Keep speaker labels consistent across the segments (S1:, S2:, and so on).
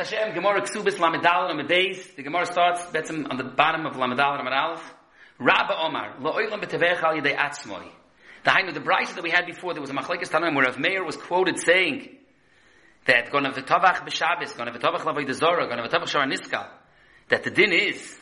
S1: Hashem, Gemara Ksubis Lamedal and The Gemara starts betzim on the bottom of Lamedal Aleph. Rabba Omar, Lo'olam b'tevech al yedei atzmoi. The Hainu, the Bryce that we had before, there was a Machlekes Tanoim where Rav Meir was quoted saying that Gona v'tovach b'Shabbos, Gona v'tovach lavoi dezora, Gona v'tovach shara niska, that the din is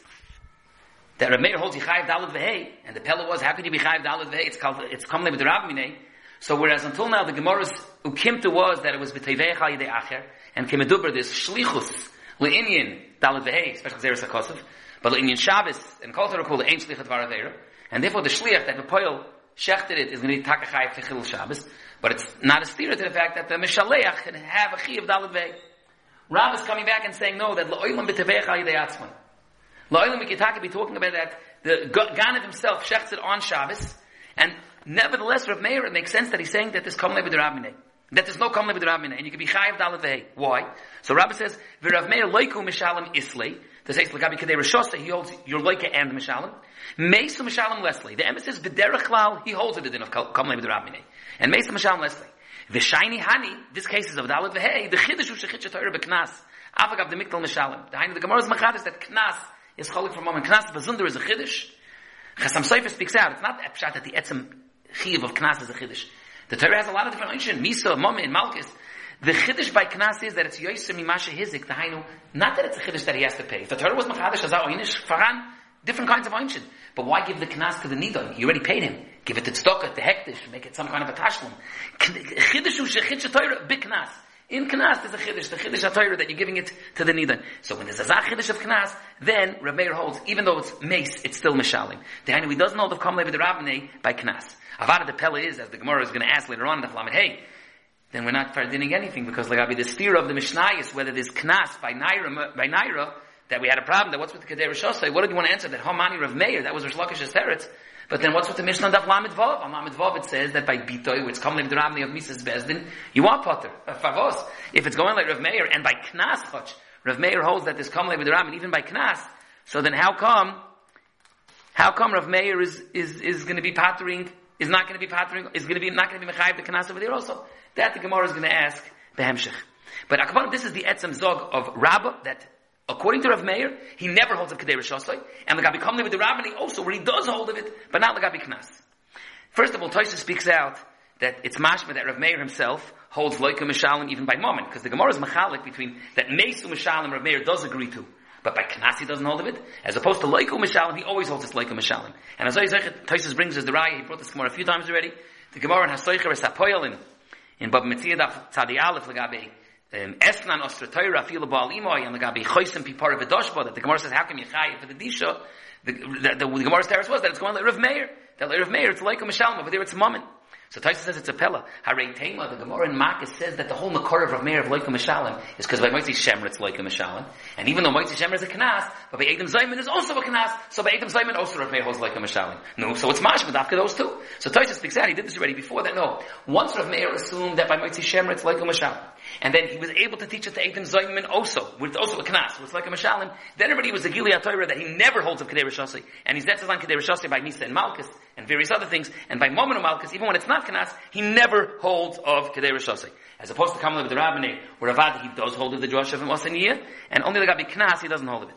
S1: that Rav Meir holds Yichayev Dalet V'hei, and the Pella was, how could you be Chayev Dalet V'hei? It's called, it's Kamle B'Drav Minei. So whereas until now the Gemara's Ukimta was that it was B'Tevech Al Yidei Acher, and Kemeduber, this Shlichus, Le'inyin Dalet V'hei, especially Zeres HaKosov, but Le'inyin Shabbos, and Kol Torah Kul, Ein Shlichat Varavera, and therefore the Shliach that the Poil shechted it is going to be Takachayv Techil Shabbos, but it's not a steer to the fact that the Mishaleach can have a Chi of Dalet V'hei. Rav is coming back and saying, no, that Lo'ilam B'Tevech Al Yidei Atzman. Lo'ilam Mikitaka be talking about that the Ganav himself shechts it on Shabbos, and nevertheless, Rav Meir, it makes sense that he's saying that there's Kamle B'Drabminei. That there's no Kamle B'Drabminei, and you can be Chayiv Dalet V'hei. Why? So Rabbi says, V'Rav Meir loiku Mishalim Islay, to say Slagabi Kadei Rishosa, he holds your loika and Mishalim. Mesa Mishalim Leslie. The emphasis B'derech Klal, he holds it the din of Kamle B'Drabminei. And Mesa Mishalim Leslie. shiny honey. this case is of Dalet V'hei, the Chiddush U'Shechitcha Torah B'Knas. Avagav the Miktal Mishalim. The the Gemara's Machadis that Knas is cholik from moment. Knas Bazunder is a Chiddush. Chasam Sofer speaks out. It's not Epshat that the Etzem Chiv of Knas is a Chiddush. The Torah has a lot of different mention. Misa, Momin, Malchus. The Chiddush by Knas is that it's Yoisim Mimasha Hizik, the Hainu. Not that it's a Chiddush that he has to pay. If the Torah was Machadish, Azar Oynish, Faran, different kinds of Einshin. But why give the Knas to the Nidon? You already paid him. Give it to Tzedakah, to Hektish, make it some kind of a Tashlum. Chiddush Torah, big Knas. In Knas, there's a Chiddush, the Chiddush HaTorah that you're giving it to the Nidan. So when there's a Zach Chiddush of Knas, then Rameir holds, even though it's Mace, it's still Mishalim. The Hainu, he doesn't hold of Kam Levi the Rabbinay by Knas. Avada the Pella is, as the Gemara is going to ask later on in the Flamet, hey, then we're not fardining anything because like I'll be the steer of the Mishnah is whether there's Knas by Naira, by Naira, that we had a problem, that what's with the Kedei Rishosai? What did you want to answer? That Homani Rav Meir, that was Rish Lakish's Teretz. But then what's with the Mishnah of Lamed Vav? On Lamed Vav it says that by Bitoy, which come the Ramni of Mises Bezdin, you want Potter, uh, Favos. If it's going like Rav Meir, and by Knas Choch, Rav Meir holds that this come with the Ram, even by Knas, so then how come, how come Rav Meir is, is, is going to be pattering, is not going to be pattering, is going to be, not going to be Mechayiv the Knas over there also? That the Gemara is going to ask, Behemshech. But Akbar, this is the Etzem Zog of Rabbah, that According to Rav Meir, he never holds of Kedei Rishosai, and the Gabi Kamli with the Rabbani also, where he does hold of it, but not the Gabi Knas. First of all, Taisa speaks out that it's mashma that Rav Meir himself holds Loika Mishalim even by moment, because the Gemara is machalik between that Mesu Mishalim Rav Meir does agree to, but by Knas he doesn't hold of it, as opposed to Loika Mishalim, he always holds this Loika Mishalim. And as Taisa brings us the Raya, he brought this Gemara a few times already, the Gemara in Hasoicher is Hapoyalin, in Bab Metzia Tzadi Aleph Lagabe, um, Um, Esnan Ostra Torah Fila Baal Imoy and the Gabi Choisim Pipara V'Doshba that the Gemara says how can you chay for the Disha? The, the, the, the Gemara's teres was that it's going like Rav Meir that like Rav Meir it's like a Mishalma but there it's a moment so Taisa says it's a Pella. Harei Tema the Gemara in Makkah says that the whole Makor of Rav Meir of Leikum Mishalim is because by Moitzi Shemer it's Leikum Mishalim. And even though Moitzi Shemer is a Knas but by Edom Zayman is also a Knas so by Edom Zayman also Rav Meir holds Leikum Mishalim. No so it's Mashma after those two. So Taisa speaks out he did this already before that no. Once Rav Meir assumed that by Moitzi Shemer it's Leikum Mishalim and then he was able to teach it to Eidim Zayman also, with also a knas, it's like a mashalim. Then everybody was a Gilead Torah that he never holds of Kedei. And he's that's on Kedei Rishasi by Misa and Malchus and various other things. And by Momen Malchus, even when it's not knas, he never holds of Kedei Rishasi. As opposed to Kamal with the Rabbinate, where Avad, he does hold of the Josh of Mosaniyah, and only the Gabi Knas, he doesn't hold of it.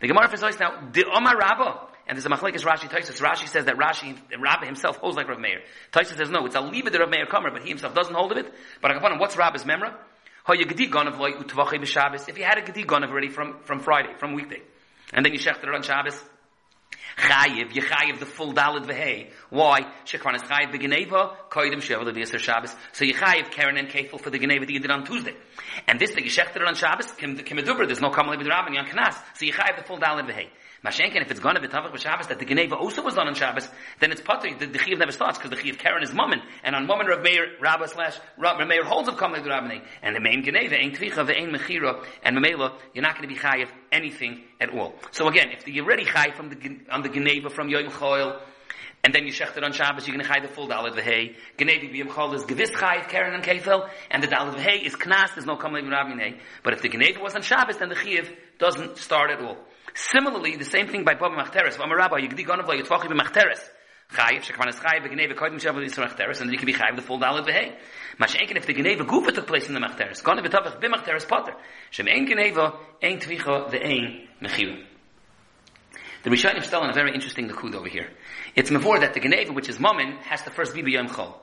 S1: The Gemara says now, the Omar Rabbah, and there's a machlekes Rashi Taisus. Rashi says that Rashi, Rabbi himself holds like Rav Meir. Taisus says no, it's a leave of the Rav Meir Kamer, but he himself doesn't hold of it. But Akapanim, what's Rabbi's memra? If you had a gedi ganav already from, from Friday, from weekday, and then you shechter it on Shabbos, chayiv, you chayiv the full dalad v'hei. Why? Shekran is chayiv b'geneva, koidim shevel v'yasser Shabbos. So you chayiv Karen and Kefil for the geneva that you did on Tuesday. And this thing, you shechter it on Shabbos, kim, kim there's no kamal b'drabani on Knas. So you chayiv the full dalad v'hei. Mashenkin, if it's gonna be Tavach Shabbos, that the Geneva also was done on Shabbos, then it's Potter, the, the Chiv never starts, because the Chiv Karen is Mummin, and on Mummin Rav Meir, Rabbah slash, Rav Meir holds of Kamal Rabbani, and the main Geneva, Ein Kvicha, Ve'ein Mechira, and Mamela, you're not gonna be Chayiv anything at all. So again, if you're already Chayiv from the, on the Geneva, from Yom Choil, and then you shecht it on Shabbos, you're going to chai the full Dalit V'hei. Genedi B'yim Chol is Gewiss chai, Karen and Kefel, and the Dalit V'hei is Knas, there's no Kamal Rabbi But if the Geneva was on Shabbos, then the Chiv doesn't start at all. Similarly, the same thing by Baba Machteres. V'amar Rabbi, Yigdi Gonav Yitzvachi B'Machteres. Chayiv, shekman is chayiv, v'geneva kodim shavu yisra machteres, and you can be chayiv the full dalad v'hei. Mashenkin, if the geneva gufa took place in the machteres, gone v'tavach b'machteres potter. Shem ein geneva, ein tvicha, v'ein mechiru. The Rishonim still on a very interesting likud over here. It's mavor that the geneva, which is mammon, has to first be b'yom chol.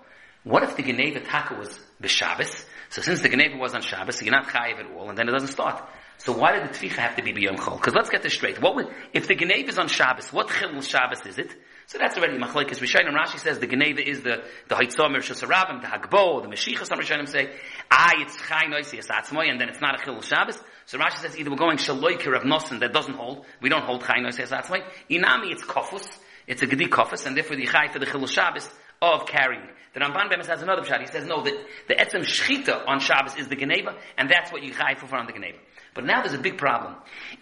S1: What if the geneva taka was b'Shabbos? So since the geneva was on Shabbos, you're not chayiv at all, and then it doesn't start. So why did the tvicha have to be b'yom chol? Because let's get this straight. What would, if the geneva is on Shabbos, what chilul Shabbos is it? So that's already machlekes Rishonim. Rashi says the Geneva is the the Haitzom Rishus Harabim, the Hagbo, the Meshicha. Some Rishonim say, ah, it's Chai Noisi Asatzmoy, and then it's not a Chilul Shabbos. So Rashi says either we're going Shaloiker of Nosen that doesn't hold. We don't hold Chai Noisi Asatzmoy. Inami, it's Kofus. It's a Gedi Kofus, and therefore the Chai for the Chilul Shabbos of carrying. The Ramban Bemis has another pshat. He says no, that the etzem shchita on Shabbos is the Geneva, and that's what you chai for on the Geneva. But now there's a big problem.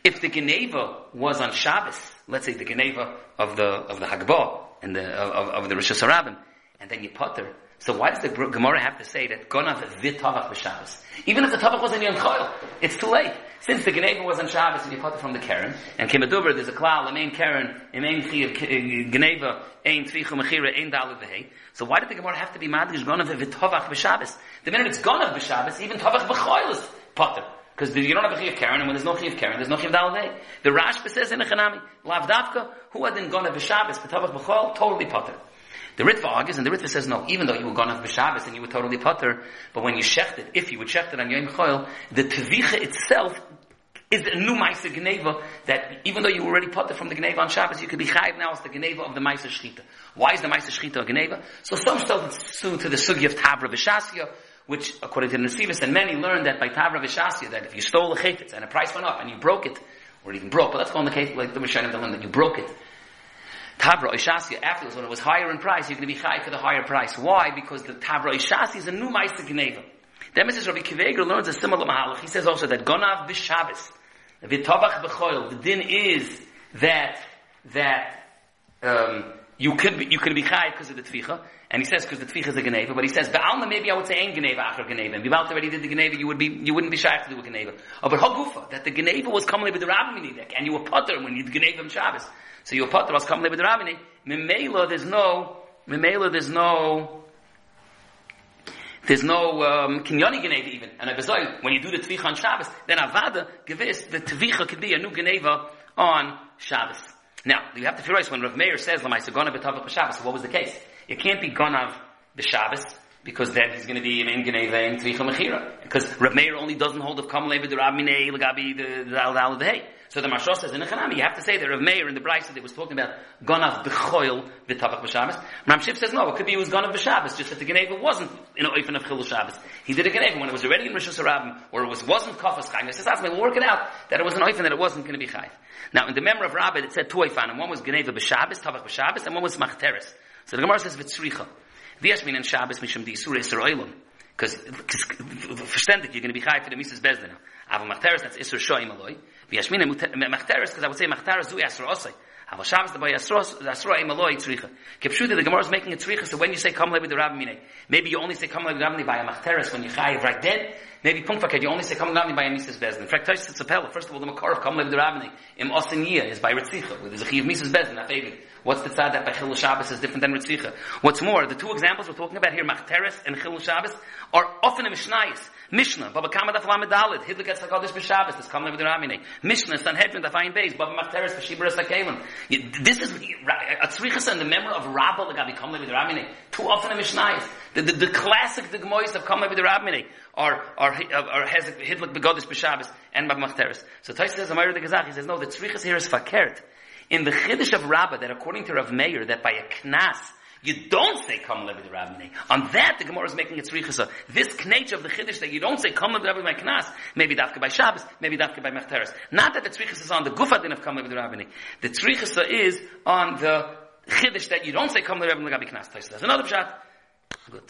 S1: If the Geneva was on Shabbos, let's say the Geneva of the of the Hagbah and the of, of the Rosh Hashanah, and then you putter. So why does the Gemara have to say that Gonav v'tavach b'Shabbos? Even if the tavach was in Yom Chol, it's too late. Since the Geneva was on Shabbos and you putter from the Karen, and Kimaduber, there's a klal, the main Karen, the main Geneva, ein tvichu mechira, ein dalu v'hei. So why did the Gemara have to be madrish Gonav v'tavach b'Shabbos? The minute it's Gonav b'Shabbos, even tavach b'choil is putter. Because you don't have a chiv Karen, and when there's no chiv Karen, there's no chiv Dalavei. The Rashba says in the Chanami, Lavdavka, who had gone of B'Shabbos, B'Tavach B'chol, totally potter. The Ritva argues, and the Ritva says no, even though you were gone of B'Shabbos and you were totally potter, but when you shechted, if you would shechted on Yom Choil, the Tevicha itself is a new Maisa Geneva that even though you were already it from the Geneva on Shabbos, you could be chayiv now as the Geneva of the Maisa Shchita. Why is the Maisa Shchita a Geneva? So some still to the Sugi of Tabra Vishasya, which according to the Nesivis and many learned that by Tabra Vishasya, that if you stole a chayfetz and a price went up and you broke it, or even broke, but let's go on the case like the Rishonim learned that you broke it. Tabra Ishasya, afterwards when it was higher in price, you're going to be high for the higher price. Why? Because the Tabra Ishasya is a new Maisa Geneva. Then Mrs. Rabbi Kiveger learns a similar mahalach. He says also that Gonav B'Shabbos, V'Tavach B'Choil, the din is that, that, um, you could be, you could be chai because of the tvicha, and he says because the tvicha is a geneva, but he says ba'alma maybe I would say ain't after geneva, and Bibalt already did the geneva, you would be you wouldn't be shy to do a geneva. Oh, but hagufa that the geneva was coming with the rabbini and you were potter when you did geneva in Shabbos, so you were potter was coming with the rabbini. Mimela, there's no mimela, there's no there's no um, kinyani geneva even. And I beside when you do the tvicha on Shabbos, then avada gevis the tvicha could be a new geneva on Shabbos. Now, you have to figure out when Rav Meir says Lamaisa Gonav b'Tavav b'Shabbos. What was the case? It can't be Gonav b'Shabbos because then he's going to be in Geneva and Tvicha Mechira. Because Rav Meir only doesn't hold of Kamalei b'Durab Minei l'gabi the Dal Dal Dehei. So the Mashal says in the Chanami, you have to say that Rav Meir in the Brisa that was talking about Gonav b'choil b'Tavach b'Shabbos. Ram Shif says no, it could be it was Gonav b'Shabbos, just that the Geneva wasn't in Oifen of Chilul Shabbos. He did a Geneva when it was already in Rosh Hashanah, or it was, wasn't Kafas Chaim. He says, we'll work it out, that it was an Oifen that it wasn't going to be Chayiv. Now, in the memory of Rabbi, it said two Oifanim. One was Geneva b'Shabbos, Tavach b'Shabbos, and one was Machteres. So the Gemara says Vitzricha. V'yashmin and Shabbos mishum di Isur Isur Oilam. Because, verständig, you're going to be Chayiv for the Mises Bezdina. Aber Machteres, that's Isur Shoim Aloi. V'yashmin and Machteres, because I would say Machteres zu Yasur Osai. Aber Shabbos by Yasra Im Aloi Tzricha. Kepshuta, the Gemara is making a Tzricha, so when you say Kam Levi the Rabbi maybe you only say Kam Levi the Rabbi by a Machteres when you Chayiv right then, maybe Punkfaket, you only say Kam Levi by a Mises Bezdin. In fact, Tosh it's a Pella. First of all, the Makar of Kam Levi the Rabbi Im Osin is by Ritzicha, where there's a Chiv Mises Bezdin, David. What's the tzad that by Chilul Shabbos is different than Ritzicha? What's more, the two examples we're talking about here, Machteres and Chilul Shabbos, are often in Mishnayis. Mishnah, Baba Kama Daf Lamed Dalet, Hidlik Etz HaKadosh B'Shabbos, this Levi the Rabbi Mishnah, Sanhedrin, Daf Ayin Beis, Baba Machteres, V'Shibur Esakalim. This is a tzrichas and the memory of Rabba Lagabi Levi the Rabbi Too often in Mishnayis. The, the, the classic the Gemois of Levi the Rabbi are, are, are Hidlik Begodesh B'Shabbos and Baba Machteres. So Tais says, Amar the Gazach, he says, no, the tzrichas here is fakert. In the Chiddush of Rabba, that according to Rav Meir, that by a knas, you don't say Kam Levi the Rabbini. On that, the Gemara is making its richasa. This knech of the Chiddush that you don't say Kam Levi the by Knas, maybe Dafka by Shabbos, maybe Dafka by Mechteres. Not that the tzrichasa is on the Gufadin of Kam Levi the Rabbini. The tzrichasa is on the Chiddush that you don't say Kam Levi the by Knas. That's another shot. Good.